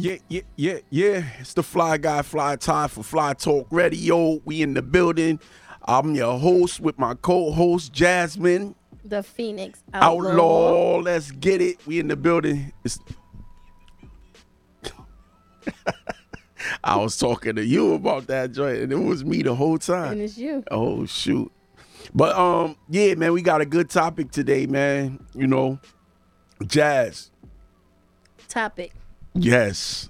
Yeah, yeah, yeah, yeah. It's the Fly Guy, Fly Tie for Fly Talk Radio. We in the building. I'm your host with my co-host Jasmine The Phoenix Outlaw. Outlaw. Let's get it. We in the building. It's I was talking to you about that joint, and it was me the whole time. And it's you. Oh shoot. But um, yeah, man, we got a good topic today, man. You know, jazz. Topic. Yes.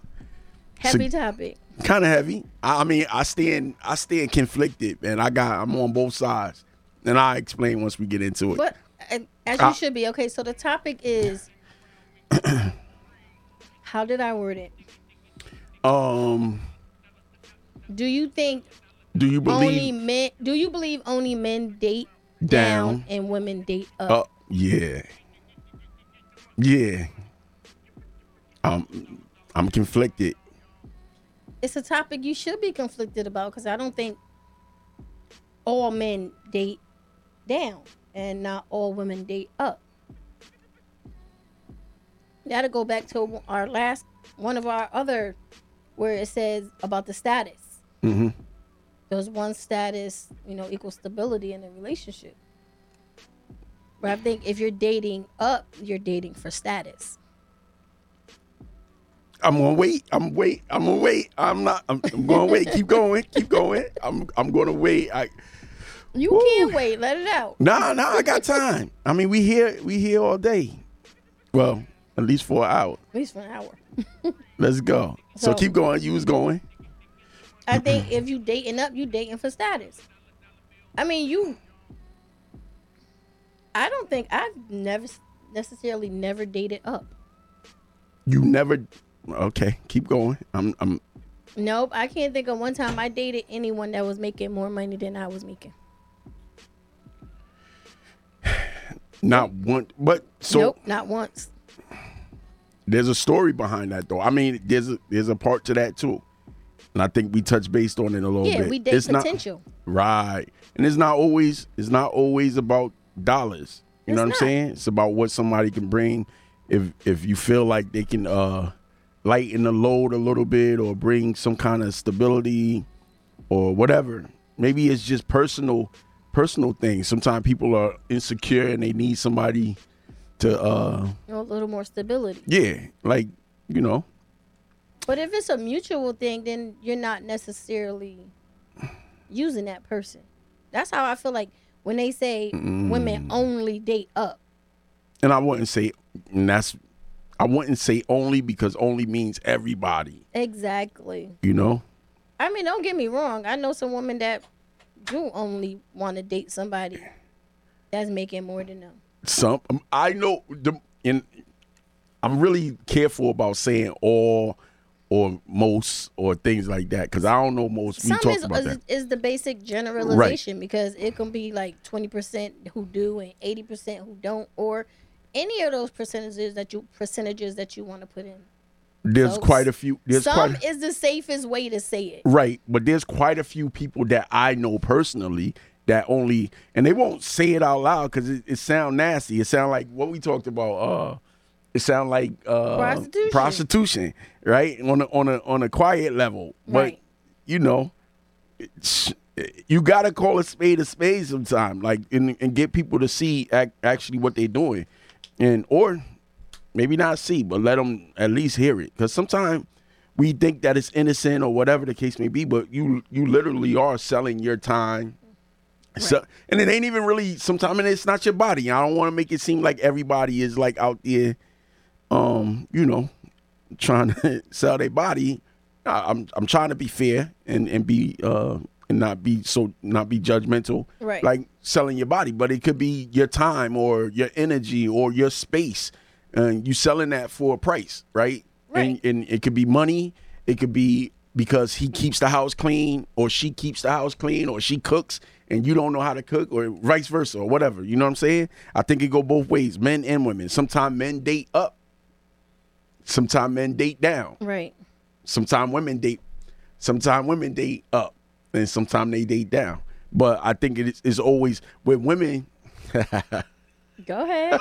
Heavy topic. kind of heavy. I I mean, I stand, I stand conflicted, and I got, I'm on both sides, and I explain once we get into it. But uh, as you Ah. should be. Okay, so the topic is how did I word it? Um, Do you think do you believe only men do you believe only men date Down. down, and women date up? Uh, yeah, yeah. Um, I'm conflicted. It's a topic you should be conflicted about because I don't think all men date down and not all women date up. That'll go back to our last one of our other where it says about the status. Mm-hmm. Does one status, you know, equal stability in a relationship? But I think if you're dating up, you're dating for status. I'm gonna wait. I'm wait. I'm gonna wait. I'm not. I'm, I'm gonna wait. Keep going. Keep going. I'm. I'm gonna wait. I. You Woo. can't wait. Let it out. Nah, nah. I got time. I mean, we here. We here all day. Well, at least for an hour. At least for an hour. Let's go. So, So- keep going. You was going. I think if you dating up, you dating for status. I mean, you. I don't think I've never necessarily never dated up. You never. Okay. Keep going. I'm. I'm. Nope, I can't think of one time I dated anyone that was making more money than I was making. Not one. But so nope, not once. there's a story behind that, though. I mean, there's a there's a part to that too, and I think we touched based on it a little Yeah, bit. we date It's not- potential. Right. And it's not always it's not always about dollars. You know what It's I'm saying? It's about what somebody can bring if if you feel like they can uh lighten the load a little bit or bring some kind of stability or whatever. Maybe it's just personal personal things. Sometimes people are insecure and they need somebody to uh know, a little more stability. yeah, like, you know, But if it's a mutual thing, then you're not necessarily using that person. That's how I feel like when they say women Mm. only date up. and I wouldn't say and that's I wouldn't say only because only means everybody, Exactly. you know? I mean, don't get me wrong. I know some women that do only want to date somebody that's making more than them. some um, I know the and I'm really careful about saying all or most or things like that because I don't know most. We Some talked is, about is, that. is the basic generalization because it can be like 20% who do and 80% who don't, or any of those percentages that you percentages that you want to put in. There's so quite a few. There's Some quite is the safest way to say it. right, but there's quite a few people that I know personally that only and they won't say it out loud because it, it sound nasty. It sound like what we talked about. Uh, it sound like uh, Prostitution. prostitution, right? On a on a on a quiet level, but Right. you know, you gotta call a spade a spade sometime, like and, and get people to see ac- actually what they're doing, and or maybe not see, but let them at least hear it, because sometimes we think that it's innocent or whatever the case may be, but you you literally are selling your time. So, and it ain't even really sometimes and it's not your body. I don't want to make it seem like everybody is like out there um, you know, trying to sell their body. I'm I'm trying to be fair and and be uh and not be so not be judgmental. Right. Like selling your body, but it could be your time or your energy or your space, and you selling that for a price, right? Right. And and it could be money. It could be because he keeps the house clean, or she keeps the house clean, or she cooks and you don't know how to cook, or vice versa, or whatever. You know what I'm saying? I think it go both ways, men and women. Sometimes men date up. Sometimes men date down. Right. Sometimes women date. Sometimes women date up, and sometimes they date down. But I think it is, is always with women. Go ahead.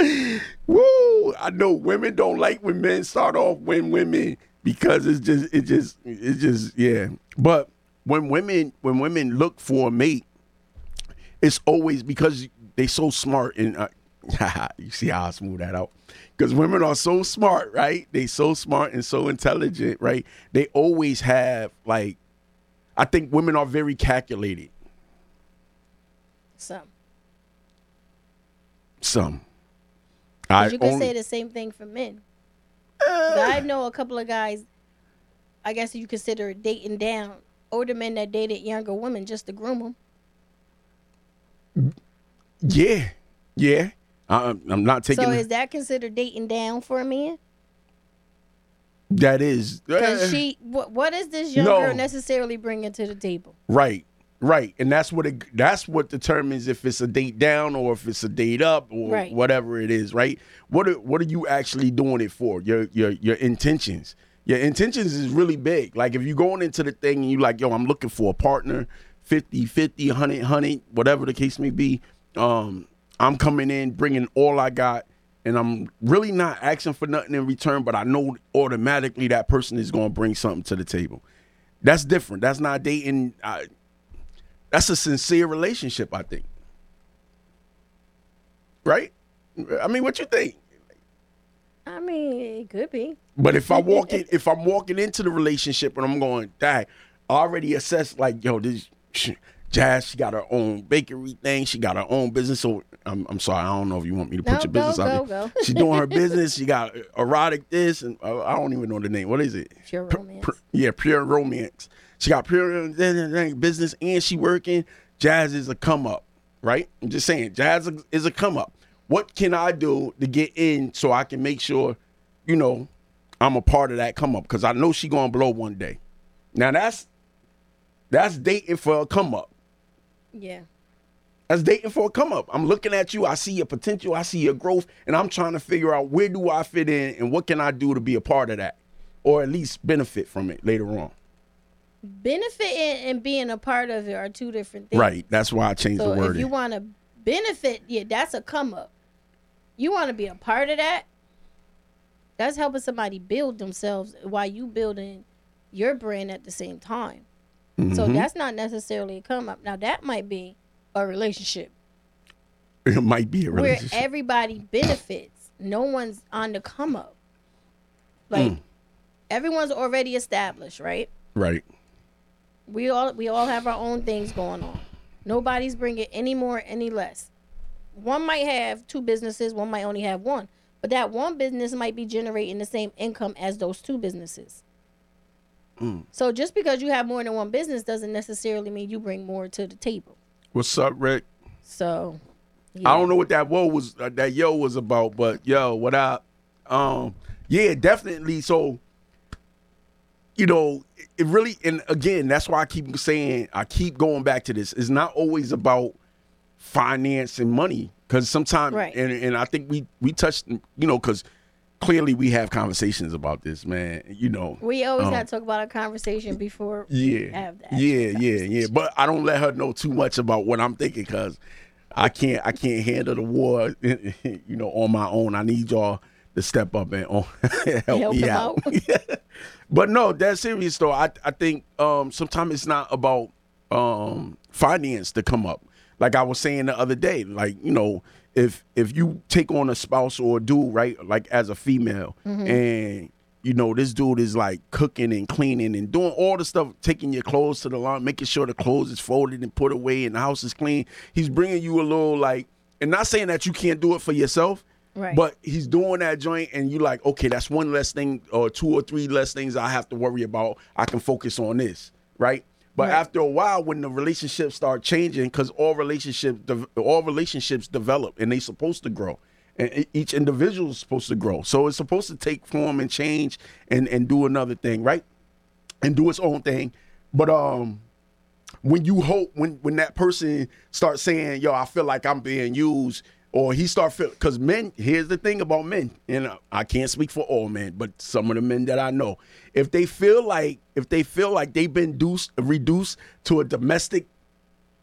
Woo! I know women don't like when men start off when women because it's just it just it just yeah. But when women when women look for a mate, it's always because they so smart and uh, you see how I smooth that out. Because women are so smart, right? They so smart and so intelligent, right? They always have like, I think women are very calculated. Some. Some. I you can only, say the same thing for men. Uh, I know a couple of guys. I guess you consider dating down older men that dated younger women just to groom them. Yeah, yeah. I, am not taking. So is that considered dating down for a man? That is. Because she, what, what is this young no. girl necessarily bringing to the table? Right, right, and that's what it. That's what determines if it's a date down or if it's a date up or right. whatever it is. Right. What are What are you actually doing it for? Your Your Your intentions. Your intentions is really big. Like if you're going into the thing and you like, yo, I'm looking for a partner, 50, 50, 100, 100, whatever the case may be. Um, I'm coming in, bringing all I got, and I'm really not asking for nothing in return, but I know automatically that person is going to bring something to the table. That's different. That's not dating. I, that's a sincere relationship, I think. Right? I mean, what you think? I mean, it could be. But if I walk in, if I'm walking into the relationship and I'm going, dang, I already assessed like, yo, this Jazz, she got her own bakery thing. She got her own business. So I'm, I'm sorry, I don't know if you want me to put no, your business go, out go, there. She's doing her business. She got erotic this, and uh, I don't even know the name. What is it? Pure romance. P- yeah, pure romance. She got pure business, and she working. Jazz is a come up, right? I'm just saying, Jazz is a come up. What can I do to get in so I can make sure, you know, I'm a part of that come up? Because I know she gonna blow one day. Now that's that's dating for a come up. Yeah. That's dating for a come up. I'm looking at you. I see your potential. I see your growth, and I'm trying to figure out where do I fit in and what can I do to be a part of that, or at least benefit from it later on. Benefit and being a part of it are two different things. Right. That's why I changed so the word. If you want to benefit, yeah, that's a come up. You want to be a part of that. That's helping somebody build themselves while you building your brand at the same time. Mm-hmm. So that's not necessarily a come up. Now that might be a relationship. It might be a relationship where everybody benefits. no one's on the come up. Like mm. everyone's already established, right? Right. We all we all have our own things going on. Nobody's bringing any more, any less. One might have two businesses. One might only have one. But that one business might be generating the same income as those two businesses. Mm. So just because you have more than one business doesn't necessarily mean you bring more to the table. What's up, Rick? So yeah. I don't know what that whoa was uh, that yo was about, but yo, what up? Um, yeah, definitely. So, you know, it really, and again, that's why I keep saying, I keep going back to this. It's not always about finance and money, because sometimes, right. and and I think we we touched, you know, because clearly we have conversations about this, man. You know, we always um, got to talk about a conversation before. Yeah, yeah, yeah, yeah. But I don't let her know too much about what I'm thinking because I can't, I can't handle the war, you know, on my own. I need y'all to step up and oh, help, help, me out. out. but no, that's serious though. I, I think um, sometimes it's not about um, finance to come up. Like I was saying the other day, like you know if if you take on a spouse or a dude, right, like as a female, mm-hmm. and you know this dude is like cooking and cleaning and doing all the stuff, taking your clothes to the lawn, making sure the clothes is folded and put away and the house is clean. He's bringing you a little like, and not saying that you can't do it for yourself. Right. But he's doing that joint, and you like, okay, that's one less thing, or two or three less things I have to worry about. I can focus on this, right? But right. after a while, when the relationships start changing, because all relationships, all relationships develop, and they're supposed to grow, and each individual is supposed to grow. So it's supposed to take form and change, and and do another thing, right? And do its own thing. But um, when you hope, when when that person starts saying, "Yo, I feel like I'm being used," or he start feel because men here's the thing about men and i can't speak for all men but some of the men that i know if they feel like if they feel like they've been reduced reduced to a domestic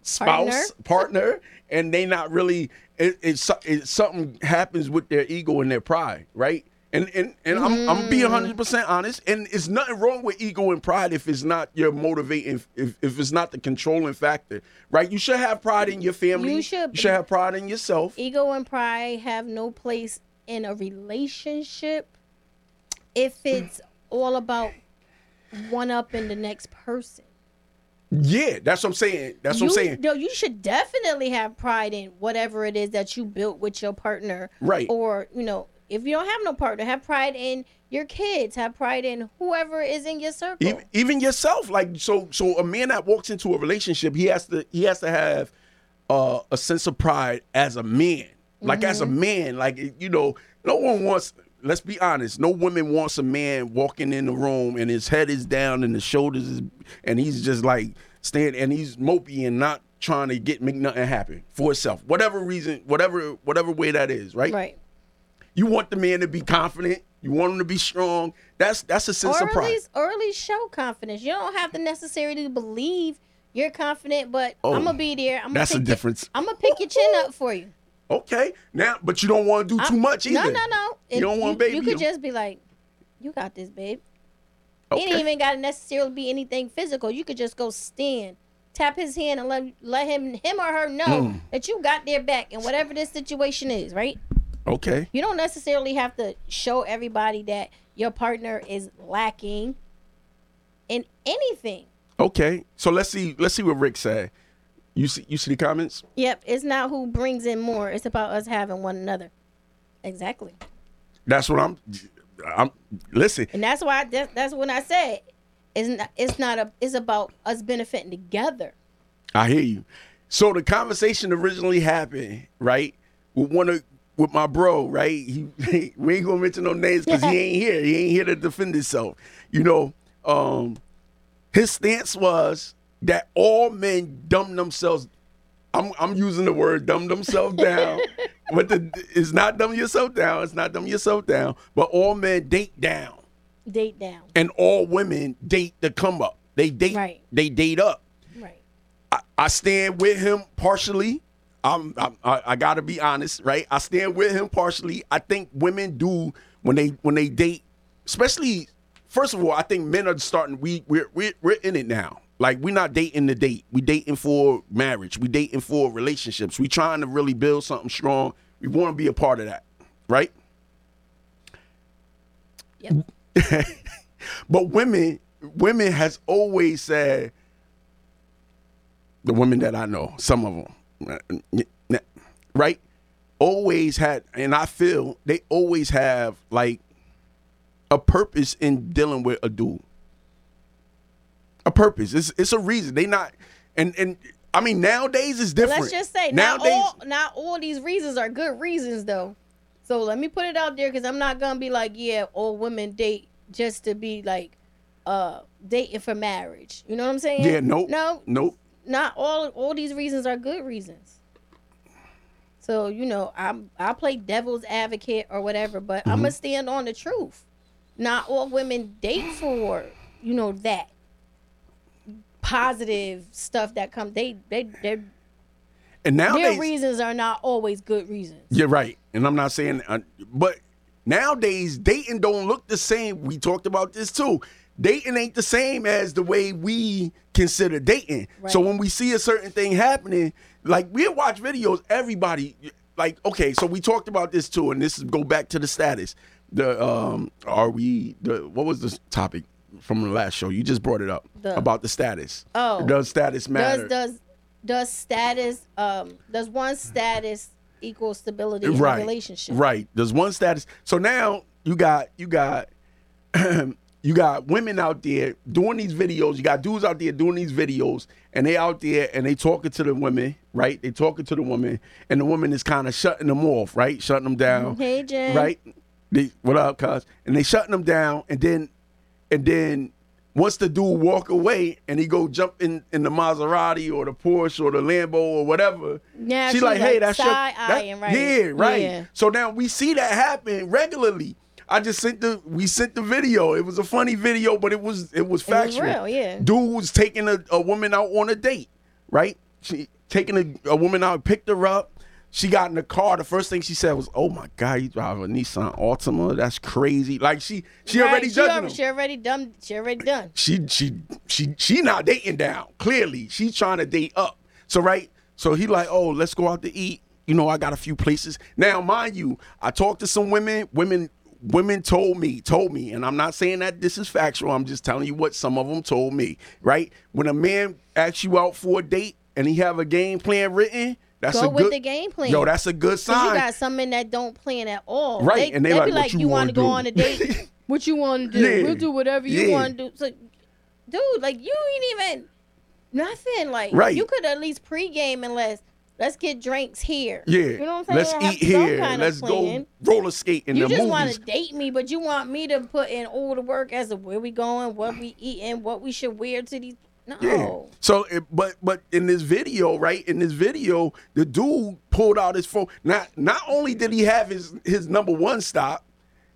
spouse partner, and they not really it, it's it, something happens with their ego and their pride, right? And and and I'm I'm being hundred percent honest. And it's nothing wrong with ego and pride if it's not your motivating if, if it's not the controlling factor, right? You should have pride in your family. You should- You should have pride in yourself. ego and pride have no place in a relationship if it's all about one up in the next person. Yeah, that's what I'm saying. That's what I'm saying. No, you should definitely have pride in whatever it is that you built with your partner. Right. Or, you know, if you don't have no partner, have pride in your kids, have pride in whoever is in your circle. even, even yourself like so so a man that walks into a relationship he has to he has to have uh, a sense of pride as a man like as a Mm-hmm. man like you know no one wants let's be honest no woman wants a man walking in the room and his head is down and his shoulders is and he's just like standing and he's mopey and not trying to get make nothing happen for himself whatever reason whatever whatever way that is right right. You want the man to be confident you want him to be strong that's that's a sense Or of pride least, or at least show confidence. You don't have to necessarily believe you're confident, but Oh, I'm gonna be there. I'm that's a difference. Your, I'm gonna pick your chin up for you. Okay, now, but you don't want to do too I'm- much either. No, no, no. You don't want baby. You could you- just be like, "You got this, babe." It okay. ain't even got to necessarily be anything physical. You could just go stand, tap his hand, and let let him him or her know Mm. that you got their back in whatever this situation is. Right? Okay. You don't necessarily have to show everybody that your partner is lacking in anything. Okay. So let's see. Let's see what Rick said. You see. You see the comments. Yep, it's not who brings in more. It's about us having one another. Exactly. That's what I'm. I'm. Listen. And that's why that's, that's when I said it's not it's not a it's about us benefiting together. I hear you. So the conversation originally happened right with one of with my bro. Right. He, we ain't gonna mention no names because he ain't here. He ain't here to defend himself. You know. Um. His stance was that all men dumb themselves. I'm I'm using the word dumb themselves down, but the, it's not dumb yourself down. It's not dumb yourself down. But all men date down, Date down. and all women date the come up. They date. Right. They date up. Right. I, I stand with him partially. I'm, I'm I, I got to be honest, right? I stand with him partially. I think women do when they when they date, especially. First of all, I think men are starting. We we're we're, we're in it now. Like we're not dating the date. We dating for marriage. We dating for relationships. We trying to really build something strong. We want to be a part of that, right? Yep. But women, women has always said, the women that I know, some of them, right, always had, and I feel they always have like a purpose in dealing with a dude. A purpose. It's it's a reason. They not, and and I mean nowadays it's different. Let's just say not nowadays. all not all these reasons are good reasons though. So let me put it out there because I'm not gonna be like, yeah, all women date just to be like uh dating for marriage. You know what I'm saying? yeah, nope, No, nope. Not all all these reasons are good reasons. So you know, I'm I play devil's advocate or whatever, but I'm Mm-hmm. gonna stand on the truth. Not all women date for you know that positive stuff that come. They they their And their nowadays, reasons are not always good reasons. You're right, and I'm not saying, uh, but nowadays dating don't look the same. We talked about this too. Dating ain't the same as the way we consider dating. So when we see a certain thing happening, like we watch videos, everybody like okay. So we talked about this too, and this is go back to the status. The um, are we the what was the topic from the last show? You just brought it up The- about the status. Oh. does status matter? Does does does status um does one status equal stability in right a relationship? right there's one status so now you got you got you got women out there doing these videos you got dudes out there doing these videos and they out there and they talking to the women right they talking to the woman and the woman is kind of shutting them off right shutting them down mm-hmm. Hey Jen. right they what up cuz and they shutting them down and then and then once the dude walk away and he go jump in in the Maserati or the Porsche or the Lambo or whatever, Now she she's like, hey, that's your, that- right? yeah, right. Yeah. So now we see that happen regularly. I just sent the we sent the video. It was a funny video, but it was it was It was factual. real, yeah. Dude was taking a, a woman out on a date, right? she taking a, a woman out, picked her up. She got in the car. The first thing she said was, "Oh my God, you drive a Nissan Altima? That's crazy!" Like she, she Right, already she judging him. she already done. She already done. She, she, she, she not dating down. Clearly, she's trying to date up. So right, so he like, "Oh, let's go out to eat." You know, I got a few places now. Mind you, I talked to some women. Women, women told me, told me, and I'm not saying that this is factual. I'm just telling you what some of them told me. Right, when a man asks you out for a date and he have a game plan written. That's Go a with good, the game plan. Yo, that's a good sign. you got some men that don't plan at all. Right, They, and they they like, be like, you you want wanna go on a date? what you want to do? Yeah. We'll do whatever you Yeah. want to do. So, dude, like you ain't even nothing. Like Right. you could at least pregame and let's let's get drinks here. yeah, you know what I'm let's saying? Eat here. kind of Let's plan. go roller skate in You the just want to date me, but you want me to put in all the work as to where we going, what we eating, what we should wear to these. No. Yeah. So, it, but but in this video, right? In this video, the dude pulled out his phone. Not not only did he have his his number one stop,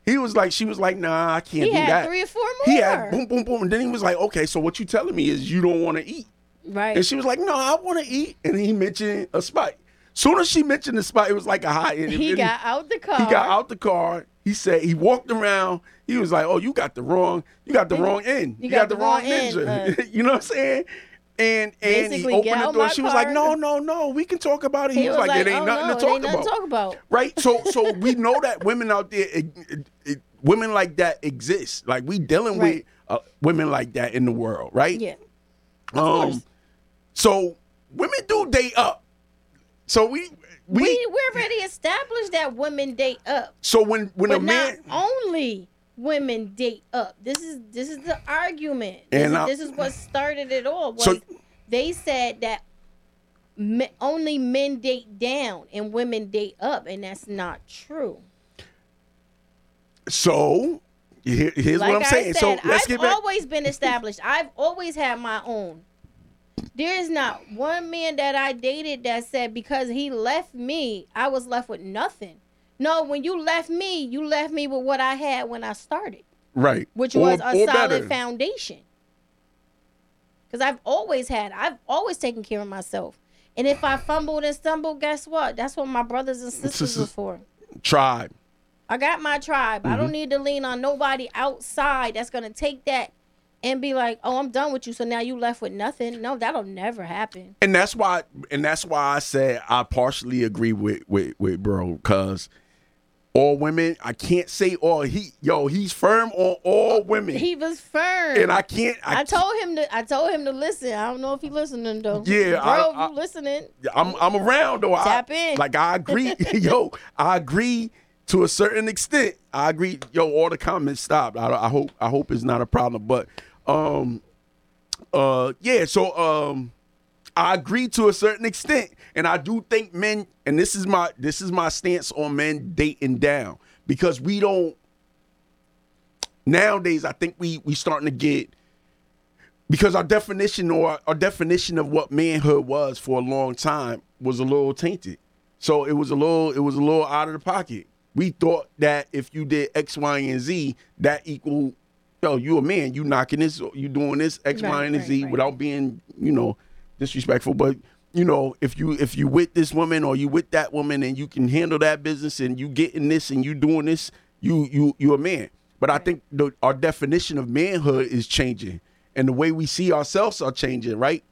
he was like, she was like, nah, I can't He do had that. three or four more. He had boom boom boom, and then he was like, okay, so what you telling me is you don't want to eat, Right. and she was like, no, I want to eat, and he mentioned a spot. Soon as she mentioned the spot, it was like a high. and- he got out the car. he got out the car. He said he walked around. He was like, "Oh, you got the wrong, you got the wrong end. You, got, the wrong, end, ninja." uh, you know what I'm saying? And and he opened the door. She was like, "No, no, no, we can talk about it." He, He was, like, "It ain't oh, nothing no, to talk nothing about." to talk about. Right? So so we know that women out there, it, it, it- women like that exist. Like we dealing with uh, women like that in the world, right? Yeah. Um. course. So women do date up. So we we, We we already established that women date up, so when when a man not only women date up. This is this is the argument. This, And is, I- this is what started it all. Was So- they said that me, only men date down and women date up, and that's not true. So here, here's like what I'm I saying. said, so let's I've get back. always been established. I've always had my own. There is not one man that I dated that said because he left me, I was left with nothing. No, when you left me, you left me with what I had when I started, right. which Or- was a solid better. foundation. Because I've always had, I've always taken care of myself. And if I fumbled and stumbled, guess what? That's what my brothers and sisters was for. Tribe. I got my tribe. I Mm-hmm. don't need to lean on nobody outside that's gonna take that and be like, "Oh, I'm done with you." So now you left with nothing. No, that'll never happen. And that's why and that's why I said I partially agree with with, with bro, cause all women, I can't say all he yo, he's firm on all women. He was firm. and I can't I, I told him to. I told him to listen. I don't know if he listening though. Yeah, bro, I- if I- you listening? I'm I'm around though. Tap I, in. Like I agree, yo, I agree to a certain extent. I agree. Yo, all the comments stopped. I, I hope I hope it's not a problem. But um, uh, yeah. So um, I agree to a certain extent, and I do think men. And this is my this is my stance on men dating down because we don't. Nowadays, I think we we starting to get because our definition or our definition of what manhood was for a long time was a little tainted. So it was a little it was a little out of the pocket. We thought that if you did X, Y, and Z, that equal yo, you a man, you knocking this, you doing this X, Y, Right, and right, Z right. without being, you know, disrespectful. But you know, if you if you with this woman or you with that woman and you can handle that business and you getting this and you doing this, you you you a man. But I think the, our definition of manhood is changing, and the way we see ourselves are changing, right?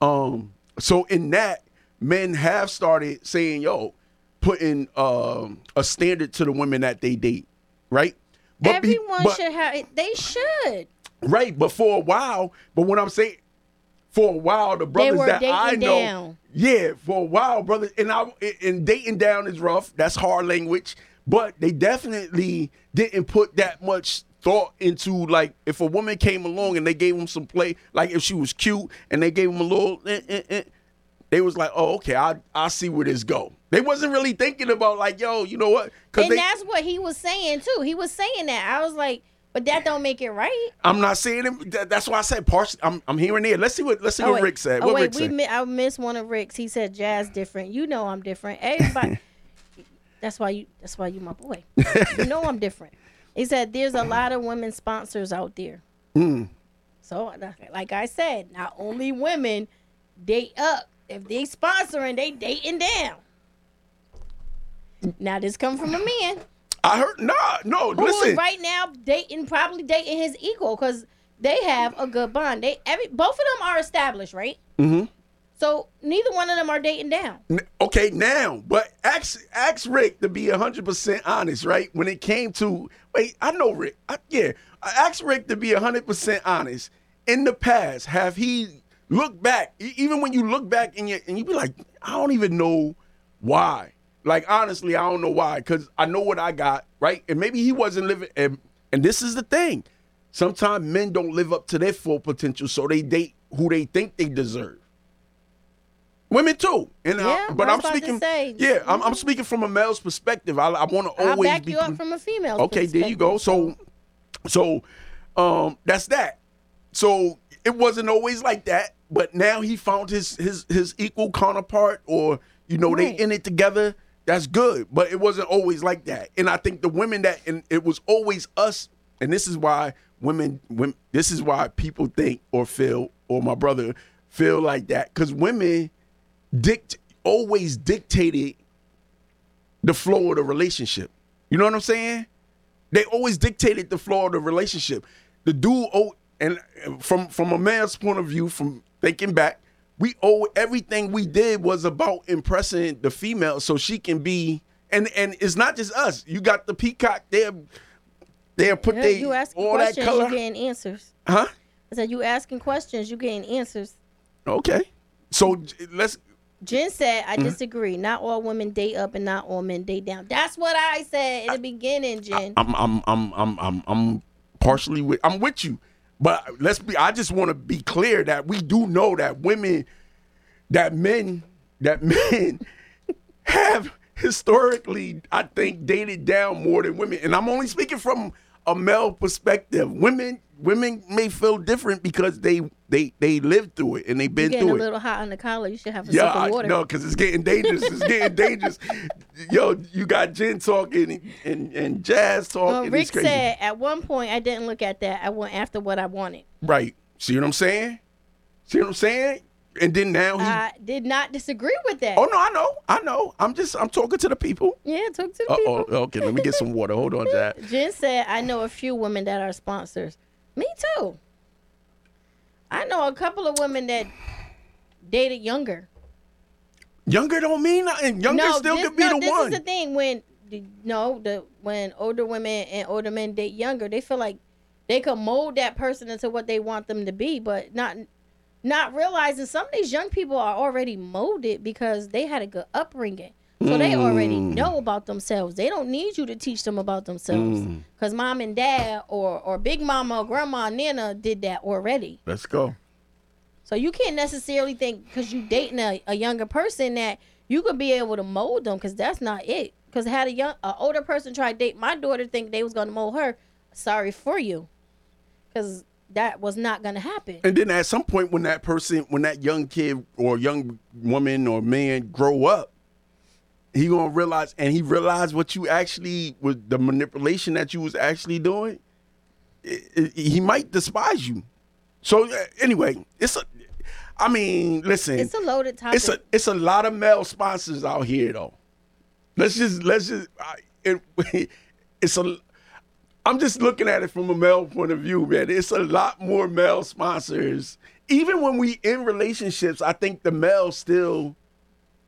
Um, so in that, men have started saying, "Yo," putting um, a standard to the women that they date, right? Be- Everyone but- should have. They should. Right, but for a while, but what I'm saying, for a while, the brothers that I know, down. yeah, for a while, brothers, and I and dating down is rough. That's hard language, but they definitely didn't put that much thought into like if a woman came along and they gave them some play, like if she was cute and they gave them a little, eh, eh, eh, they was like, oh, okay, I I see where this go. They wasn't really thinking about like, yo, you know what? And they, that's what he was saying too. He was saying that. I was like, but that don't make it right. I'm not saying it. that- That's why I said partially. I'm, I'm hearing it. Let's see what let's see Oh, what wait. Rick said. Oh, What wait, Rick we said? mi- I missed one of Rick's. He said jazz different. You know I'm different. Everybody. that's why you. That's why you my boy. you know I'm different. He said there's a lot of women sponsors out there. Mm. So like I said, not only women date up, if they sponsoring, they dating down. Now this come from a man I heard nah, no, who is listen. right now dating, probably dating his equal, because they have a good bond. They every both of them are established, right? Mm-hmm. So neither one of them are dating down. Okay, now, but ask ask Rick to be hundred percent honest, right? When it came to wait, I know Rick. I, yeah, ask Rick to be hundred percent honest. In the past, have he looked back? e- Even when you look back and you and you be like, I don't even know why. Like honestly, I don't know why, because I know what I got, right? And maybe he wasn't living. And, and this is the thing: sometimes men don't live up to their full potential, so they date who they think they deserve. Women too, and Yeah, I, but I'm was about to speaking. yeah, I'm, I'm speaking from a male's perspective. I, I want to always back be. you up from a female. okay, there you go. So, so, um, that's that. So it wasn't always like that, but now he found his his his equal counterpart, or you know, Right. they in it together. That's good, but it wasn't always like that. And I think the women that, and it was always us. And this is why women, women this is why people think or feel, or my brother feel like that, because women dict always dictated the flow of the relationship. You know what I'm saying? They always dictated the flow of the relationship. The dude, oh, and from from a man's point of view, from thinking back, we owe everything we did was about impressing the female so she can be. And and it's not just us. You got the peacock there. They put Yeah, they you asking all that questions, color, you getting answers. huh? I said you asking questions, you getting answers. Okay, so let's Jen said, Mm-hmm. I disagree. Not all women date up and not all men date down. That's what I said in the beginning, Jen. I'm I'm I'm I'm I'm I'm partially with I'm with you. But let's be I just want to be clear that we do know that women that men that men have historically I think dated down more than women. And I'm only speaking from a male perspective. Women women may feel different because they they they lived through it and they've been getting a through it. A little hot on the collar. You should have a Yeah, sip of I water. know, because it's getting dangerous. It's getting dangerous. Yo, you got Jen talking and, and Jazz talking. Well, Rick said at one point I didn't look at that. I went after what I wanted. Right. See what I'm saying? See what I'm saying? And then now he. I did not disagree with that. oh no, I know, I know. I'm just, I'm talking to the people. Yeah, talk to the Uh people. oh. Okay, let me get some water. Hold on, Jazz. Jen said, I know a few women that are sponsors. Me too. I know a couple of women that dated younger. Younger don't mean nothing. Younger still this, could be no, the this one. is the thing when no, the when older women and older men date younger, they feel like they can mold that person into what they want them to be, but not not realizing some of these young people are already molded because they had a good upbringing. So they already Mm. know about themselves. They don't need you to teach them about themselves. Mm. Cause mom and dad or or big mama or grandma and nana did that already. Let's go. So you can't necessarily think because you dating a, a younger person that you could be able to mold them because that's not it. Because had a young, a older person try to date my daughter, think they was gonna mold her. Sorry for you, because that was not gonna happen. And then at some point, when that person, when that young kid or young woman or man grow up, he gonna realize, and he realized what you actually was the manipulation that you was actually doing. i- i- he might despise you. So uh, anyway, it's a. I mean, listen, It's a loaded topic. it's a it's a lot of male sponsors out here though. Let's just let's just I, it, it's a I'm just looking at it from a male point of view, man. It's a lot more male sponsors. Even when we in relationships, I think the male still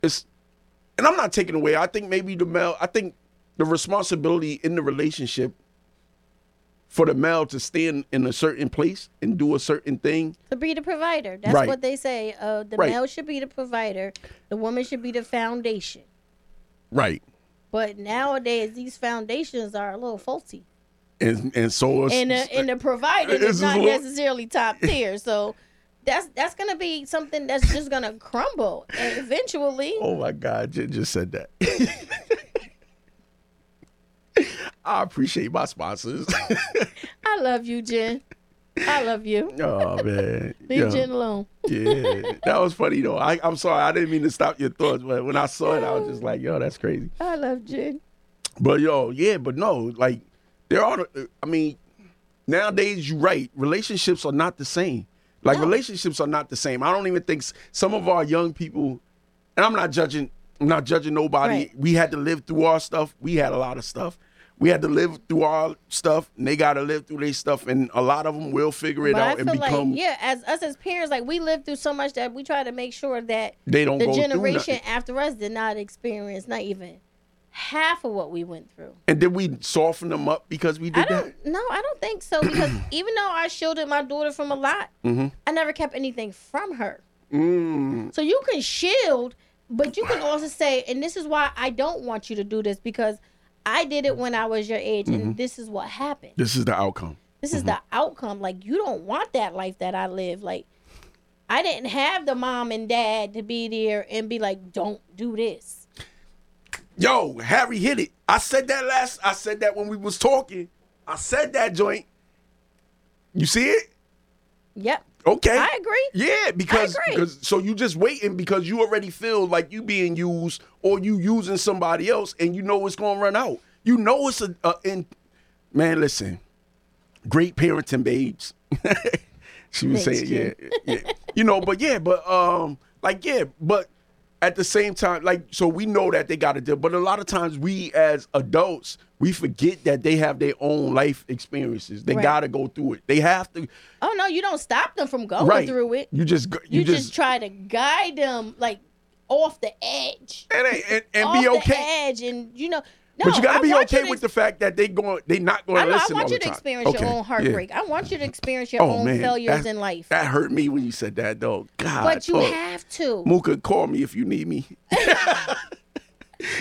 is and I'm not taking away. I think maybe the male I think the responsibility in the relationship for the male to stand in a certain place and do a certain thing to be the provider. That's Right. what they say. Uh, the Right. male should be the provider. The woman should be the foundation. right But nowadays, these foundations are a little faulty. And and so it's, and the, and the provider is not necessarily top tier. So that's that's gonna be something that's just gonna crumble, and eventually, Oh my God, Jen just said that. I appreciate my sponsors. I love you, Jen. I love you. oh man, Leave Yeah. Jen alone. yeah, that was funny though. I, I'm sorry, I didn't mean to stop your thoughts, but when I saw it, I was just like, yo, that's crazy. I love Jen. But yo, yeah, but no, like there are. I mean, nowadays you're right. Relationships are not the same. Like No. relationships are not the same. I don't even think some of our young people, and I'm not judging, I'm not judging nobody. Right. We had to live through our stuff. We had a lot of stuff. We had to live through our stuff, and they got to live through their stuff. And a lot of them will figure it But out and become. like, yeah, as us as parents, like we lived through so much that we try to make sure that They don't the generation after us did not experience not even half of what we went through. And did we soften them up because we did that? don't no, I don't think so because even though I shielded my daughter from a lot, mm-hmm. I never kept anything from her. Mm, So you can shield, but you can also say, and this is why I don't want you to do this because I did it when I was your age, and mm-hmm. this is what happened. this is the outcome. This is the mm-hmm. outcome. Like you don't want that life that I live. Like I didn't have the mom and dad to be there and be like, "Don't do this." Yo, Harry hit it. I said that last. I said that when we was talking. I said that joint. You see it? Yep, Okay. I agree. Yeah, because agree. because so you just waiting because you already feel like you being used or you using somebody else and you know it's gonna run out. You know it's a, a in man. Listen, great parenting, babes. she was Thanks, saying, yeah, yeah, you know, but yeah, but um, like yeah, but at the same time, like so we know that they got to deal, but a lot of times we as adults we forget that they have their own life experiences. They Right. got to go through it. They have to. Oh no, you don't stop them from going right through it. You just go- You, just, try to guide them like off the edge, and, and, and off be the okay. edge, and you know. No, but you got to be okay with the fact that they going they not going I to. I listen all want you to time. experience Okay, your own yeah. heartbreak. I want you to experience your Oh own man, failures that, in life. That hurt me when you said that though. God, but you talk. have to. Mooka, call me if you need me.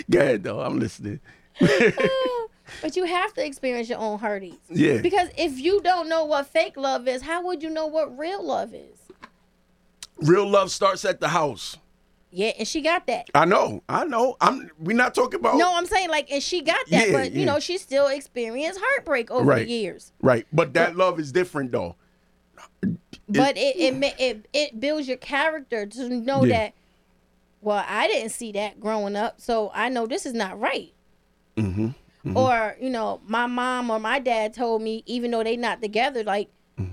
Go ahead though. I'm listening. But you have to experience your own hurties. Yeah. Because if you don't know what fake love is, how would you know what real love is? Real love starts at the house. Yeah, and she got that. I know. I know. I'm. We're not talking about. No, I'm saying like, and she got that, Yeah, but you yeah. know, she still experienced heartbreak over Right. the years. Right, but that love is different though. But it it, it it builds your character to know Yeah. that. Well, I didn't see that growing up, so I know this is not right. Mm-hmm. Or you know, my mom or my dad told me, even though they not together, like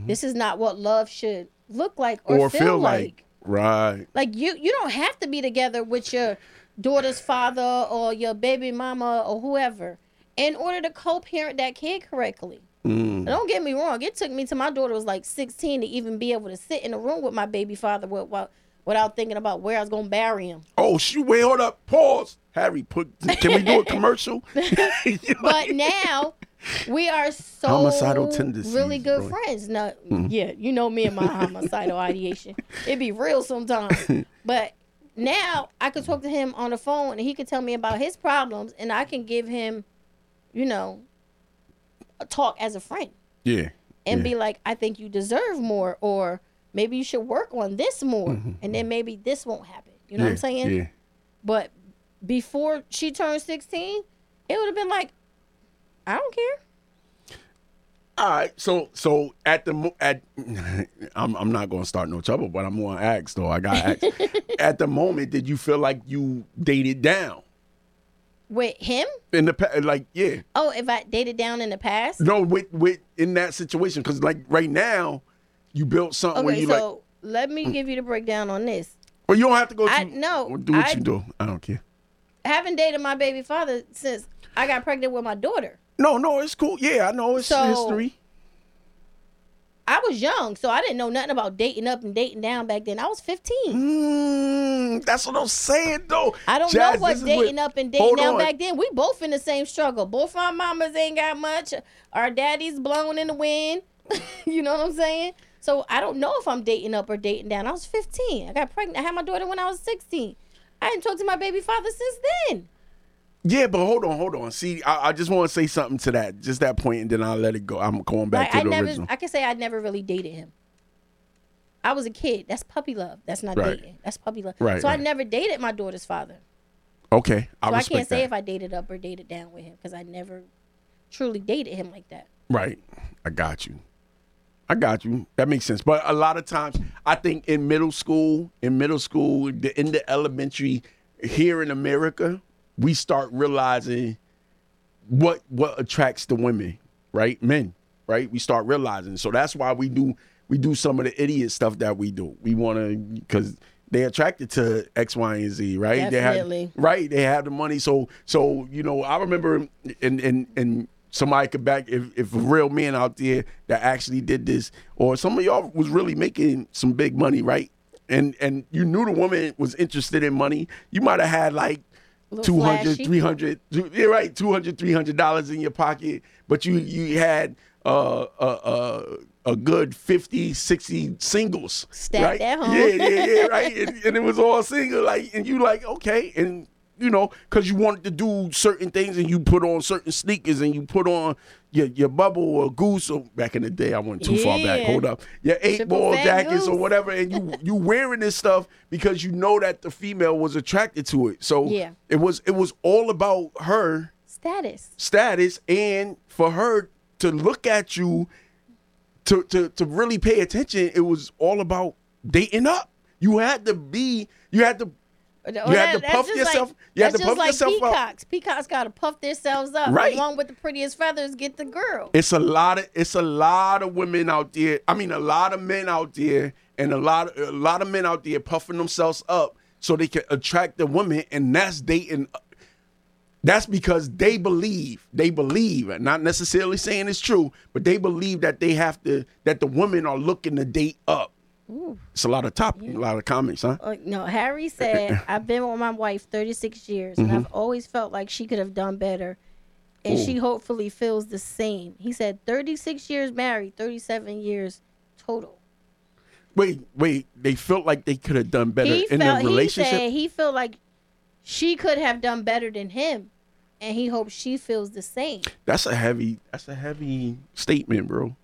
this is not what love should look like or, Mm-hmm. Or, feel, like. Right. Like you, you don't have to be together with your daughter's father or your baby mama or whoever in order to co-parent that kid correctly. Mm. Don't get me wrong. It took me till my daughter was like 16 to even be able to sit in a room with my baby father with, with, without thinking about where I was gonna bury him. Oh she Wait, hold up. Pause. Harry, put. Can we do a commercial? But now we are so Homicidal tendencies, really good really. friends. No, yeah, you know me and my homicidal ideation. It be real sometimes. But now I could talk to him on the phone and he could tell me about his problems and I can give him, you know, a talk as a friend yeah. and yeah. be like, I think you deserve more or maybe you should work on this more and then maybe this won't happen. You know what I'm Mm-hmm. Saying? Yeah. But before she turned 16, it would have been like, I don't care. All right, so so at the mo- at I'm I'm not gonna start no trouble, but I'm gonna ask though. I got to ask. at the moment, did you feel like you dated down With him? in the pa- like yeah Oh, if I dated down in the past? no with with in that situation because like right now you built something where Okay, you so like let me give you the breakdown on this. well you don't have to go I- through no, do what I- you do I don't care haven't dated my baby father since I got pregnant with my daughter. No no it's cool yeah I know it's So- history I was young, so I didn't know nothing about dating up and dating down back then. I was 15. mm, that's what I'm saying though I don't Jazz, know what dating up and dating down on. back then. We both in the same struggle. Both our mamas ain't got much. Our daddy's blowing in the wind. you know what I'm saying? So I don't know if I'm dating up or dating down. I was 15. I got pregnant. I had my daughter when I was 16. I didn't talk to my baby father since then. Yeah, but hold on, hold on. See, I, I just want to say something to that, just that point, and then I'll let it go. I'm going back Like to I the never, original. I can say I never really dated him. I was a kid. That's puppy love. That's not Right. dating. That's puppy love. Right, So I never dated my daughter's father. okay, I So I, can't say that. if I dated up or dated down with him because I never truly dated him like that. Right, I got you. I got you. That makes sense. But a lot of times, I think in middle school, in middle school, in the elementary, here in America, we start realizing what what attracts the women, right? Men, right? We start realizing. So that's why we do we do some of the idiot stuff that we do. We want to because they attracted to X, Y, and Z, right? Definitely. They have right. They have the money, so so you know. I remember and and and somebody could back if if a real man out there that actually did this, or some of y'all was really making some big money, right? And and you knew the woman was interested in money. You might have had like 200 flashy. 300 you're right 200 300 dollars in your pocket but you you had uh uh uh a good 50 60 singles Stacked right at home. yeah yeah yeah right and, and it was all single like and you like okay and you know because you wanted to do certain things and you put on certain sneakers and you put on your, your bubble or goose or back in the day i went too far back. Hold up. Your eight Triple ball jackets or whatever and you you wearing this stuff because you know that the female was attracted to it. So Yeah. it was it was all about her Status. status and for her to look at you to to to really pay attention it was all about dating up. You had to be you had to You had to puff yourself- you had that's to puff just like yourself up. peacocks. Peacocks got to puff themselves up. Right. The one with the prettiest feathers get the girl. it's a lot of it's a lot of women out there i mean a lot of men out there and a lot a lot of men out there puffing themselves up so they can attract the women and that's dating uh, that's because they believe they believe not necessarily saying it's true but they believe that they have to that the women are looking to date up it's a lot of top a lot of comments huh Uh, no, Harry said, I've been with my wife 36 years, Mm-hmm. and I've always felt like she could have done better. And she hopefully feels the same. He said, 36 years married, 37 years total. wait wait they felt like they could have done better He in felt, the he relationship said he felt like she could have done better than him. And he hopes she feels the same. that's a heavy that's a heavy statement bro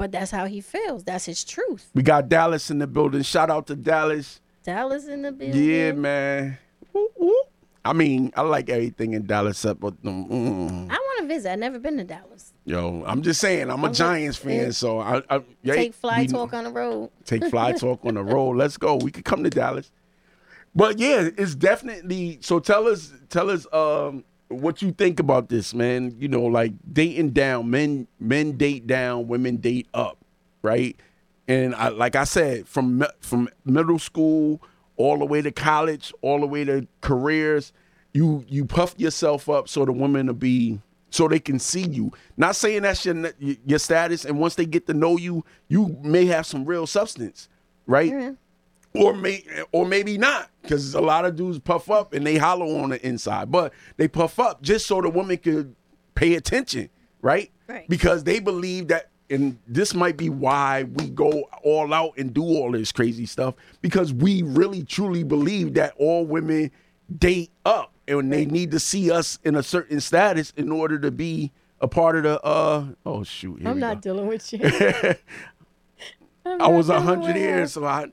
But that's how he feels. That's his truth. We got Dallas in the building. Shout out to Dallas. Dallas in the building. Yeah, man. I mean, I like everything in Dallas up, but mm, mm. I want to visit. I've never been to Dallas. yo, I'm just saying, I'm a I'm Giants with- fan, so I, I Take fly we- talk on the road. take fly talk on the road. Let's go. We could come to Dallas. But yeah, it's definitely so tell us tell us um what you think about this, man. You know, like dating down, men men date down, women date up, right? And I like I said, from from middle school all the way to college, all the way to careers, you you puff yourself up so the women will be so they can see you. Not saying that's your your status, and once they get to know you, you may have some real substance, right? Yeah. Or may or maybe not because a lot of dudes puff up and they hollow on the inside but they puff up just so the woman could pay attention right Right. because they believe that and this might be why we go all out and do all this crazy stuff because we really truly believe that all women date up and they need to see us in a certain status in order to be a part of the uh oh shoot I'm not go. dealing with you. I'm was a hundred with years, so I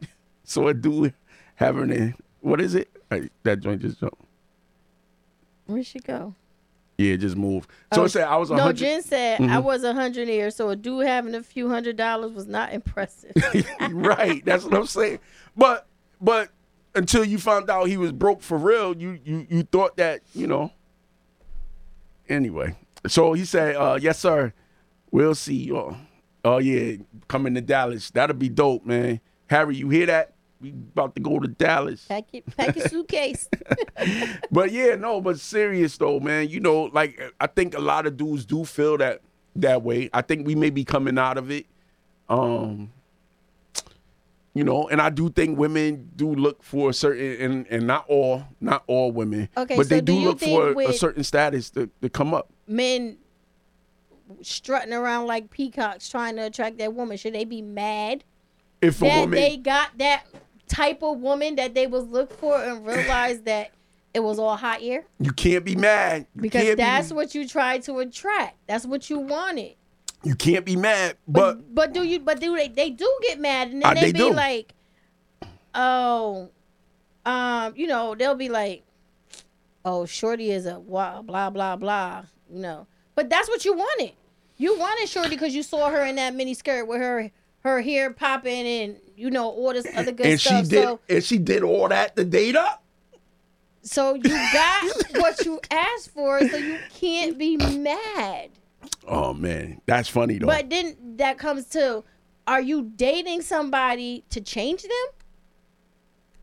so I do having a what is it? Hey, that joint just jumped. Where'd she go? Yeah, just move. So Oh, it said I was a No. Jen said Mm-hmm. I was a hundred years, so a dude having a few hundred dollars was not impressive. right, that's what I'm saying. But but until you found out he was broke for real, you you you thought that you know. Anyway, so he said, uh, "Yes, sir. We'll see you. Oh yeah, coming to Dallas. That'll be dope, man. Harry, you hear that? We about to go to Dallas. pack it, pack your suitcase. but yeah, no, but serious though, man. You know, like I think a lot of dudes do feel that that way. I think we may be coming out of it. Um you know, and I do think women do look for a certain and, and not all, not all women. Okay, but they do do look for a certain status to, to come up. Men strutting around like peacocks trying to attract that woman. Should they be mad If a that woman they got that type of woman that they was look for and realize that it was all hot air? you can't be mad. You Because that's be, what you tried to attract. That's what you wanted. you can't be mad. But But but do you but do they they do get mad and then Uh, they, they be do. like, oh, um, you know, they'll be like, oh, Shorty is a blah blah blah blah, you know. But that's what you wanted. You wanted Shorty because you saw her in that mini skirt with her her hair popping and you know all this other good and stuff. she did so and she did all that to date up. so you got what you asked for, so you can't be mad. Oh man, that's funny though. But then that comes to are you dating somebody to change them?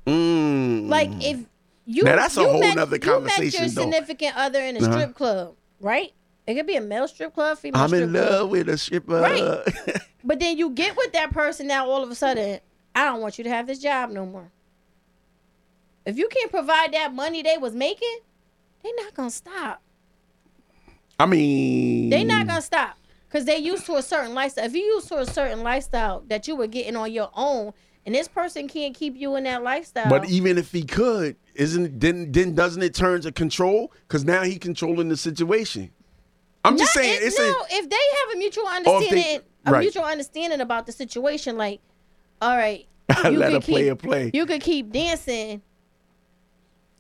Mm. Like if you Now, that's a you whole met, nother you met your though. significant other in a Uh-huh. strip club, right? It could be a male strip club, female strip club. I'm strip in club. love with a stripper. Right. But then you get with that person now all of a sudden, I don't want you to have this job no more. If you can't provide that money they was making, they're not gonna stop. I mean, They not gonna stop. Cause they used to a certain lifestyle. If you used to a certain lifestyle that you were getting on your own, and this person can't keep you in that lifestyle. But even if he could, isn't then then doesn't it turn to control? Because now he controlling the situation. I'm just saying, it- it's no, a if they have a mutual they- understanding, a right. mutual understanding about the situation, like, all right, Let you a could player keep, play. You could keep dancing.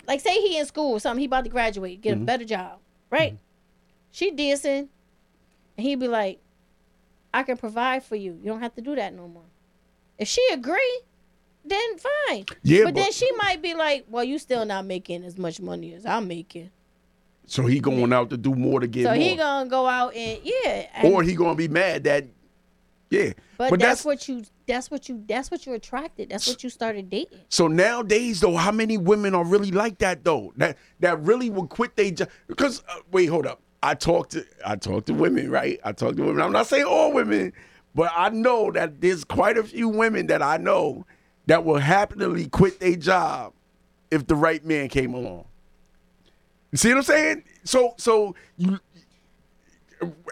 Like, say he in school or something, he about to graduate, get Mm-hmm. a better job, right? She dancing, and he'd be like, "I can provide for you. You don't have to do that no more." If she agree, then fine. Yeah, but, then she might be like, "Well, you still not making as much money as I'm making." So he going out to do more to get So more, he gonna go out and yeah, and- or he gonna be mad that yeah. But, that's, what you that's what you that's what you attracted. That's what you started dating. So nowadays, though, how many women are really like that though? That that really would quit their job? Because uh, wait, hold up. I talk to I talk to women, right? I talk to women. I'm not saying all women, but I know that there's quite a few women that I know that will happily quit their job if the right man came along. You see what I'm saying? So so you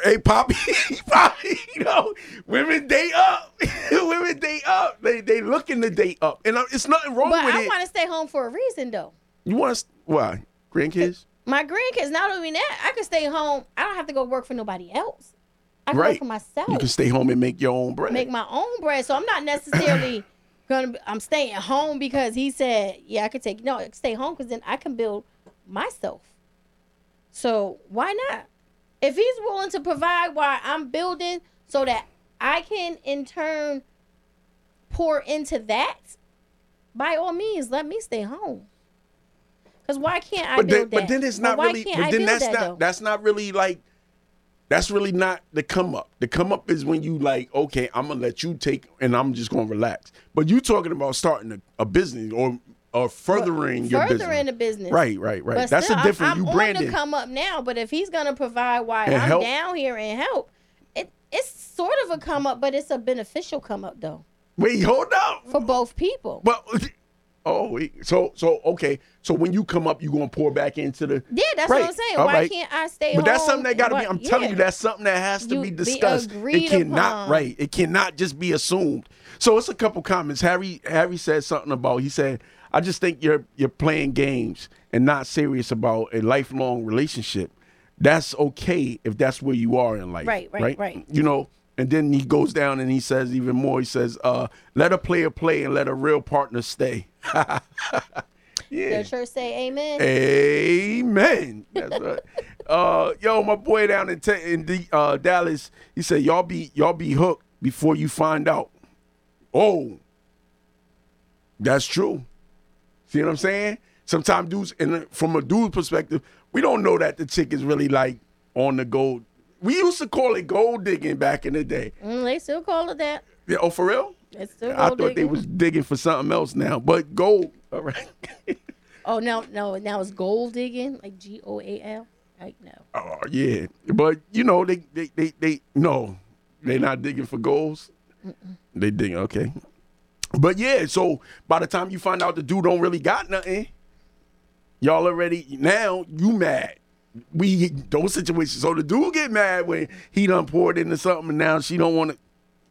Hey, Poppy, Poppy, you know, women date up. women date up. They they looking to date up, and uh, it's nothing wrong But with I it. want to stay home for a reason though. you want to why grandkids? My grandkids, not only that, I can stay home. I don't have to go work for nobody else. I can Right. work for myself. You can stay home and make your own bread. make my own bread. So I'm not necessarily gonna. Be, I'm staying home because he said, "Yeah, I could take." No, I stay home because then I can build myself. So why not? If he's willing to provide while I'm building, so that I can in turn pour into that, by all means, let me stay home. Because why can't I but then, that? but then it's not why really. can't But I then build that's that, not though? that's not really like. That's really not the come up. The come up is when you like, okay, I'm gonna let you take, and I'm just gonna relax. But you talking about starting a, a business or or furthering your business. furthering the business. Right, right, right. But That's still, a different. I'm, you I'm branding. on to come up now, but if he's gonna provide why I'm help. down here and help, it it's sort of a come up, but it's a beneficial come up though Wait, hold up. for both people. But oh, wait. so so okay. So when you come up, you gonna pour back into the. yeah, that's Right, what I'm saying. all Why right. can't I stay But that's something that gotta be. I'm telling you, that's something that has to You- be be discussed. agreed it cannot upon. right. It cannot just be assumed. So it's a couple comments. Harry Harry said something about. He said, "I just think you're you're playing games and not serious about a lifelong relationship. That's okay if that's where you are in life. Right, right, right. You know." And then he goes down and he says even more. He says, uh, "Let a player play and let a real partner stay." yeah. Church say amen. Amen. That's right. Uh, yo, my boy down in, Te- in the, uh, Dallas, he said, "Y'all be y'all be hooked before you find out." Oh, that's true. See what I'm saying? Sometimes dudes, and from a dude perspective, we don't know that the chick is really like on the gold. We used to call it gold digging back in the day. Mm, they still call it that. Yeah, oh, for real? It's still I thought they digging. was digging for something else now, but gold. All right. Oh no, no, now it's gold digging, like G O A L. Like no. Oh yeah, but you know they they they, they no, they're not digging for goals. They digging okay, but yeah. So by the time you find out the dude don't really got nothing, y'all already now you mad. We those situations. So the dude get mad when he done poured into something and now she don't want to.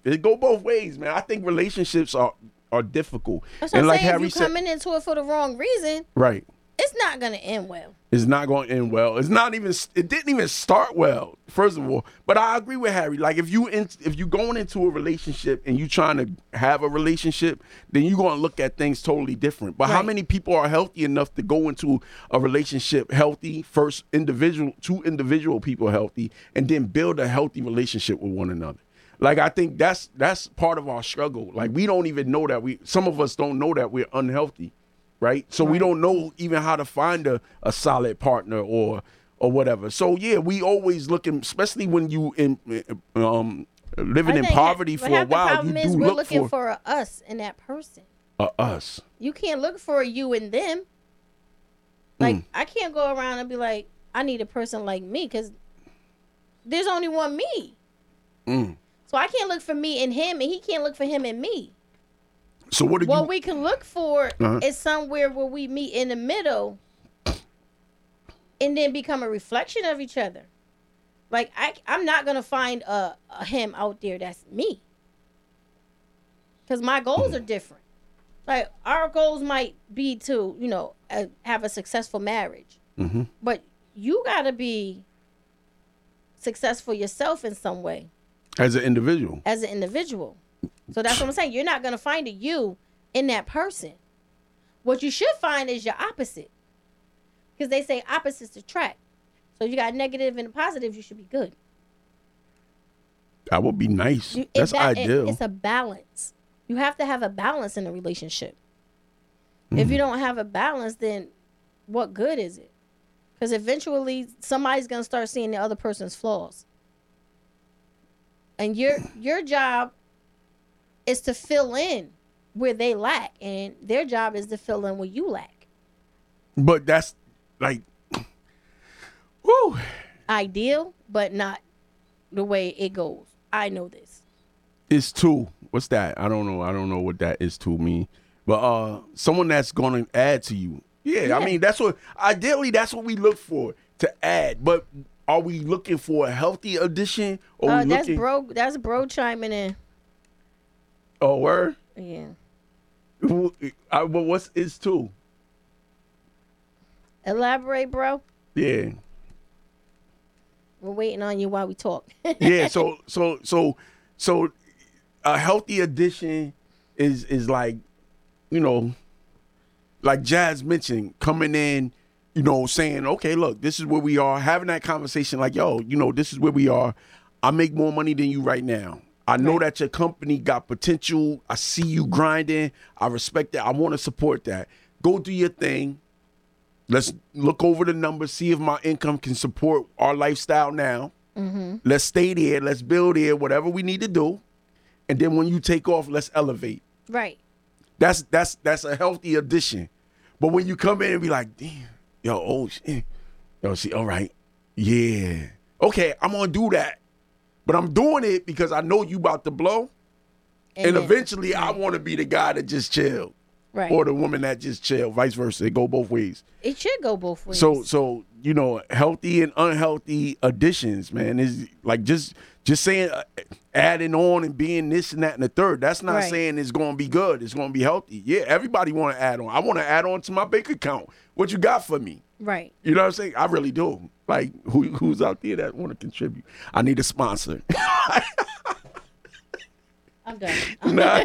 It go both ways, man. I think relationships are are difficult. That's what and I'm like saying. Harry if you said, coming into it for the wrong reason, right. It's not gonna end well. It's not going to end well. It's not even. It didn't even start well. First of all, but I agree with Harry. Like if you in, if you going into a relationship and you trying to have a relationship, then you're going to look at things totally different. But how many people are healthy enough to go into a relationship healthy first, individual, two individual people healthy, and then build a healthy relationship with one another? Like I think that's that's part of our struggle. Like we don't even know that we. Some of us don't know that we're unhealthy right? So we don't know even how to find a, a solid partner or or whatever. So yeah, we always looking, especially when you in um living in poverty what for a while, you do we're look looking for, for a us in that person. a us. You can't look for a you and them. Like Mm. I can't go around and be like, I need a person like me because there's only one me. Mm. So I can't look for me in him, and he can't look for him in me. So what What you? we can look for Uh-huh. is somewhere where we meet in the middle, and then become a reflection of each other. Like I, I'm not gonna find a, a him out there that's me, because my goals are different. Like our goals might be to, you know, uh, have a successful marriage, Mhm. but you gotta be successful yourself in some way as an individual. as an individual. So that's what I'm saying. You're not gonna find a you in that person. What you should find is your opposite. Because they say opposites attract. So you got negative and positive, you should be good. That would be nice. You- That's that- it- ideal. it's a balance. You have to have a balance in a relationship. If Mm. you don't have a balance, then what good is it? Because eventually somebody's gonna start seeing the other person's flaws. And your your job is to fill in where they lack, and their job is to fill in where you lack. but that's like, whoo. Ideal, but not the way it goes. I know this. It's two. What's that? I don't know. I don't know what that is to me. But uh someone that's gonna add to you. Yeah, Yeah. I mean that's what ideally that's what we look for to add. But are we looking for a healthy addition or Uh, that's looking bro. That's bro chiming in. Oh where? Yeah. I, but what's is two? Elaborate, bro. Yeah. We're waiting on you while we talk. yeah so so so so a healthy addition is is like you know like jazz mentioned coming in you know saying okay look this is where we are having that conversation like yo you know this is where we are i make more money than you right now i know that your company got potential. I see you grinding. I respect that. I want to support that. Go do your thing. Let's look over the numbers see if my income can support our lifestyle now. Mm-hmm. Let's stay there. Let's build there. Whatever we need to do, and then when you take off, let's elevate. right. That's that's that's a healthy addition. But when you come in and be like, damn, yo, oh shit, yo, see, all right, yeah, okay, I'm gonna do that, but I'm doing it because I know you about to blow, and, then- eventually I want to be the guy that just chill, right. or the woman that just chill. Vice versa, it go both ways. it should go both ways. So so you know, healthy and unhealthy additions, man, is like just just saying uh, adding on and being this and that and the third. That's not Right. saying it's going to be good. It's going to be healthy. Yeah, everybody want to add on. I want to add on to my bank account. What you got for me? right. You know what I'm saying? I really do. Like who who's out there that want to contribute? I need a sponsor. I'm done. Nah.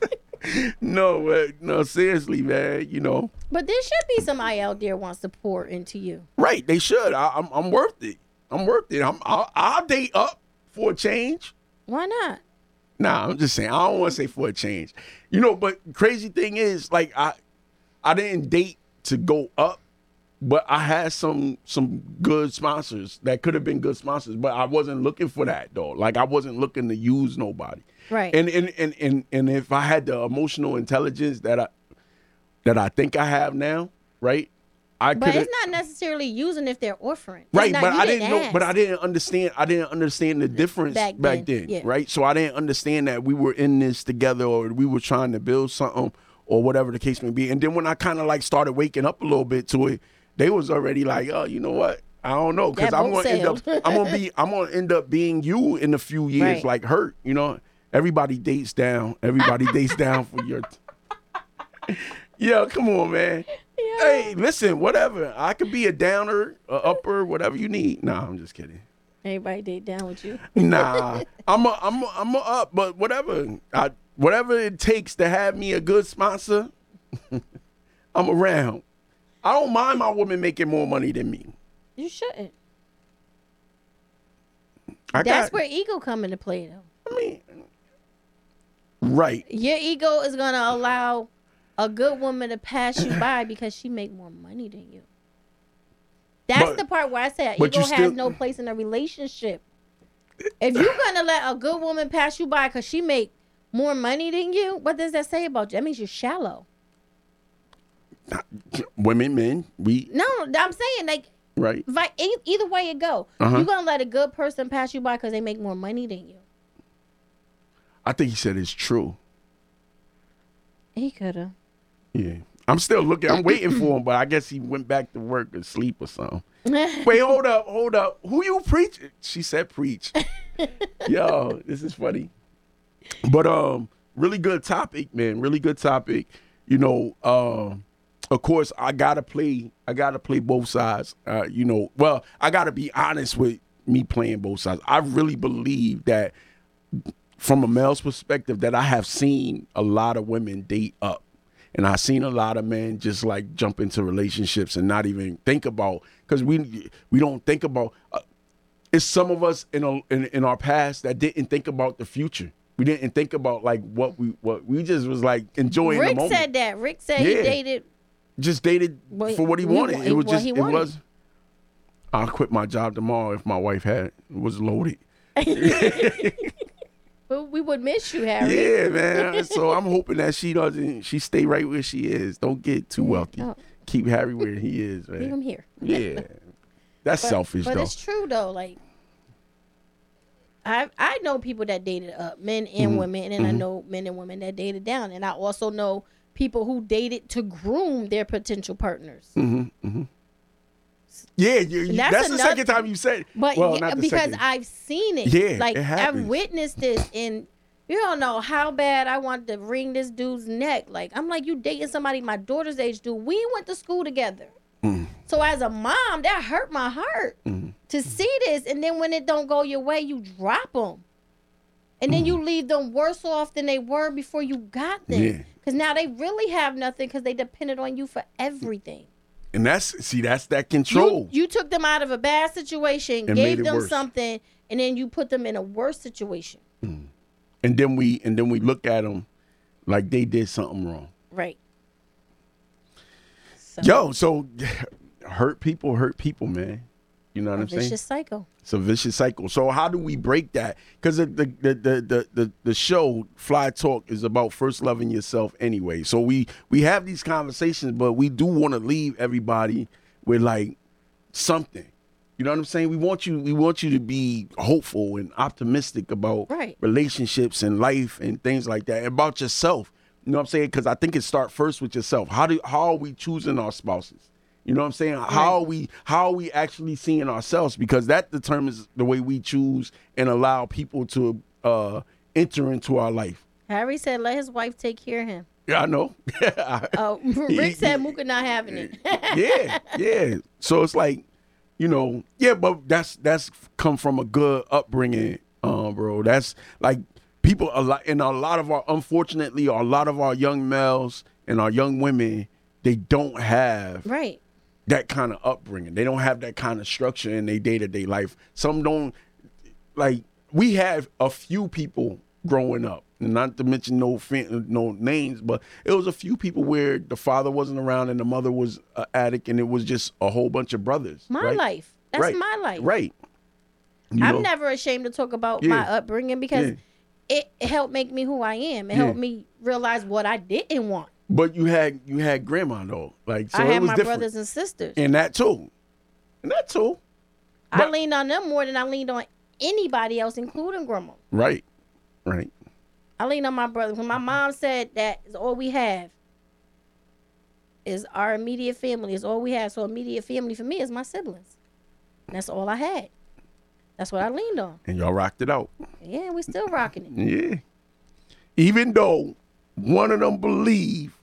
no, uh, no, seriously, man. You know, but there should be somebody out there wants to pour into you. right? They should. I, I'm I'm worth it. I'm worth it. I'm I'll, I'll date up for a change. Why not? Nah, I'm just saying. I don't want to say for a change. You know, but crazy thing is, like I, I didn't date to go up, but I had some some good sponsors that could have been good sponsors, but I wasn't looking for that though. Like I wasn't looking to use nobody. Right. And and and and and if I had the emotional intelligence that I that I think I have now, right? I could but it's not necessarily using if they're offering. It's Right, not- but I didn't know. But I didn't understand. I didn't understand the difference Back back, then, then. yeah. Right, so I didn't understand that we were in this together, or we were trying to build something, or whatever the case may be. And then when I kind of like started waking up a little bit to it, they was already like, "Oh, you know what? I don't know," because I'm gonna end up. I'm gonna be. I'm gonna end up being you in a few years, Right. like hurt. You know, everybody dates down. Everybody dates down for your. Yo, come on, man. Yeah. Hey, listen, whatever. I could be a downer, a upper, whatever you need. Nah, I'm just kidding. Everybody date down with you. Nah, I'm a, I'm a, I'm a up, but whatever. I whatever it takes to have me a good sponsor, I'm around. I don't mind my woman making more money than me. You shouldn't. I That's got, where ego come into play, though. I mean, right. Your ego is gonna allow a good woman to pass you by because she make more money than you. That's But- the part where I say ego you has still- no place in a relationship. If you're gonna let a good woman pass you by because she make more money than you, what does that say about you? That means you're shallow. Women, men, we No, I'm saying like right. vi- either way it go. Uh-huh. You're gonna let a good person pass you by because they make more money than you. I think he said it's true. He could have. Yeah. I'm still looking. I'm waiting for him, but I guess he went back to work or sleep or something. Wait, hold up, hold up. Who you preach? She said preach. Yo, this is funny. But um, really good topic, man. Really good topic. You know, um, of course, I gotta play. I gotta play both sides. Uh, you know, well, I gotta be honest with me playing both sides. I really believe that from a male's perspective that I have seen a lot of women date up. And I've seen a lot of men just like jump into relationships and not even think about because we we don't think about. Uh, it's some of us in, a, in in our past that didn't think about the future. We didn't think about like what we what we just was like enjoying the Rick moment. said that. Rick said Yeah. he dated. Just dated Well, for what he he wanted. wa- It was well, just he it was. I'll quit my job tomorrow if my wife had was loaded. But we would miss you, Harry. Yeah, man. So I'm hoping that she doesn't. She stay right where she is. Don't get too wealthy. no. Keep Harry where he is, man. Leave him here. Yeah, that's But, selfish but though. it's true though. Like I I know people that dated up, men and Mm-hmm. women, and I know men and women that dated down, and I also know people who dated to groom their potential partners. Mm-hmm, mm-hmm. Yeah, you, you- that's that's, the another- second time you said. it. But well, yeah, not the because second. I've seen it. Yeah, like it I've witnessed this and you don't know how bad I want to wring this dude's neck. Like I'm like, you dating somebody my daughter's age, dude. We went to school together. Mm. So as a mom, that hurt my heart mm. to see this. And then when it don't go your way, you drop them. And then Mm. you leave them worse off than they were before you got them. Yeah. Because now they really have nothing because they depended on you for everything. and that's see, that's that control. you took them out of a bad situation, And gave them worse. something, and then you put them in a worse situation. and then we and then we look at them like they did something wrong. Right. So, Yo, so hurt people hurt people, man. You know what I'm saying? vicious cycle. It's a vicious cycle. So how do we break that? Because the the, the the the the show Fly Talk is about first loving yourself anyway. So we we have these conversations, but we do want to leave everybody with like something. You know what I'm saying? We want you we want you to be hopeful and optimistic about Right. relationships and life and things like that. About yourself. You know what I'm saying? Because I think it start first with yourself. How do how are we choosing our spouses? You know what I'm saying? How are we how are we actually seeing ourselves? Because that determines the way we choose and allow people to uh enter into our life. Harry said, "Let his wife take care of him." Yeah, I know. Oh, Rick said, "Mooka not having it." yeah, yeah. So it's like, you know, yeah, but that's that's come from a good upbringing, um, bro. That's like people a lot, and a lot of our, unfortunately, a lot of our young males and our young women, they don't have right. That kind of upbringing. They don't have that kind of structure in their day to day life. Some don't like. We have a few people growing up, not to mention no no names, but it was a few people where the father wasn't around and the mother was an addict, and it was just a whole bunch of brothers. My right? life. That's Right. my life. Right. You I'm know? never ashamed to talk about my upbringing because Yeah. it helped make me who I am. It Yeah. helped me realize what I didn't want. But you had you had grandma though, like so I it had was my different. brothers and sisters. and that too, and that too. I but- leaned on them more than I leaned on anybody else, including grandma. Right. Right. I leaned on my brother. When my mom said that is all we have is our immediate family, is all we have. So immediate family for me is my siblings. And that's all I had. That's what I leaned on. And y'all rocked it out. Yeah, we still rocking it. Yeah. Even though one of them believe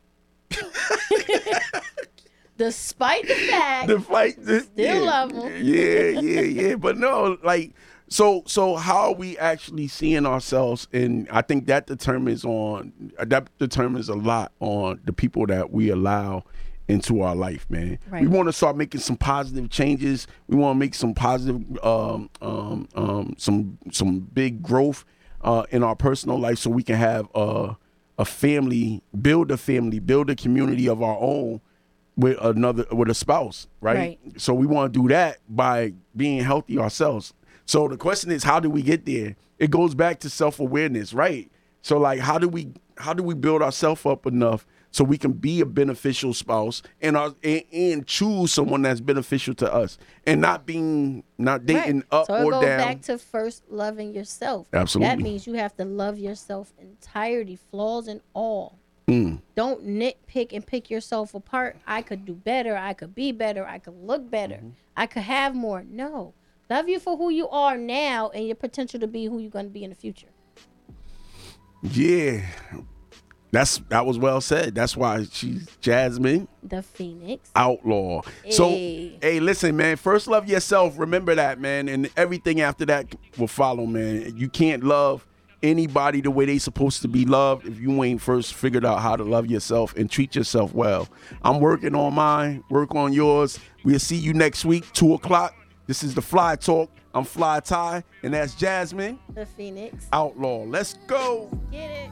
Despite the fact the fight Still yeah, love 'em. Yeah, yeah, yeah. But no, like so so how are we actually seeing ourselves and I think that determines on that determines a lot on the people that we allow into our life, man. Right. We want to start making some positive changes. We want to make some positive um um um some some big growth uh in our personal life so we can have uh a family, build a family, build a community of our own with another with a spouse, right? Right. So we want to do that by being healthy ourselves. So the question is, how do we get there? It goes back to self awareness, right? So like, how do we how do we build ourselves up enough so we can be a beneficial spouse and our and, and choose someone that's beneficial to us and not being not dating Right. up so or goes down. back to first loving yourself. Absolutely. That means you have to love yourself entirety, flaws and all. Mm. Don't nitpick and pick yourself apart. I could do better. I could be better. I could look better. Mm-hmm. I could have more. No. Love you for who you are now and your potential to be who you're going to be in the future. yeah, that's that was well said. That's why she's Jasmine. The Phoenix. outlaw. So, Hey. hey, listen, man. First, love yourself. Remember that, man, and everything after that will follow, man. You can't love anybody the way they supposed to be loved if you ain't first figured out how to love yourself and treat yourself well. I'm working on mine. Work on yours. We'll see you next week, two o'clock. This is the Fly Talk. I'm Fly Ty, and that's Jasmine The Phoenix. Outlaw. Let's go. Get it.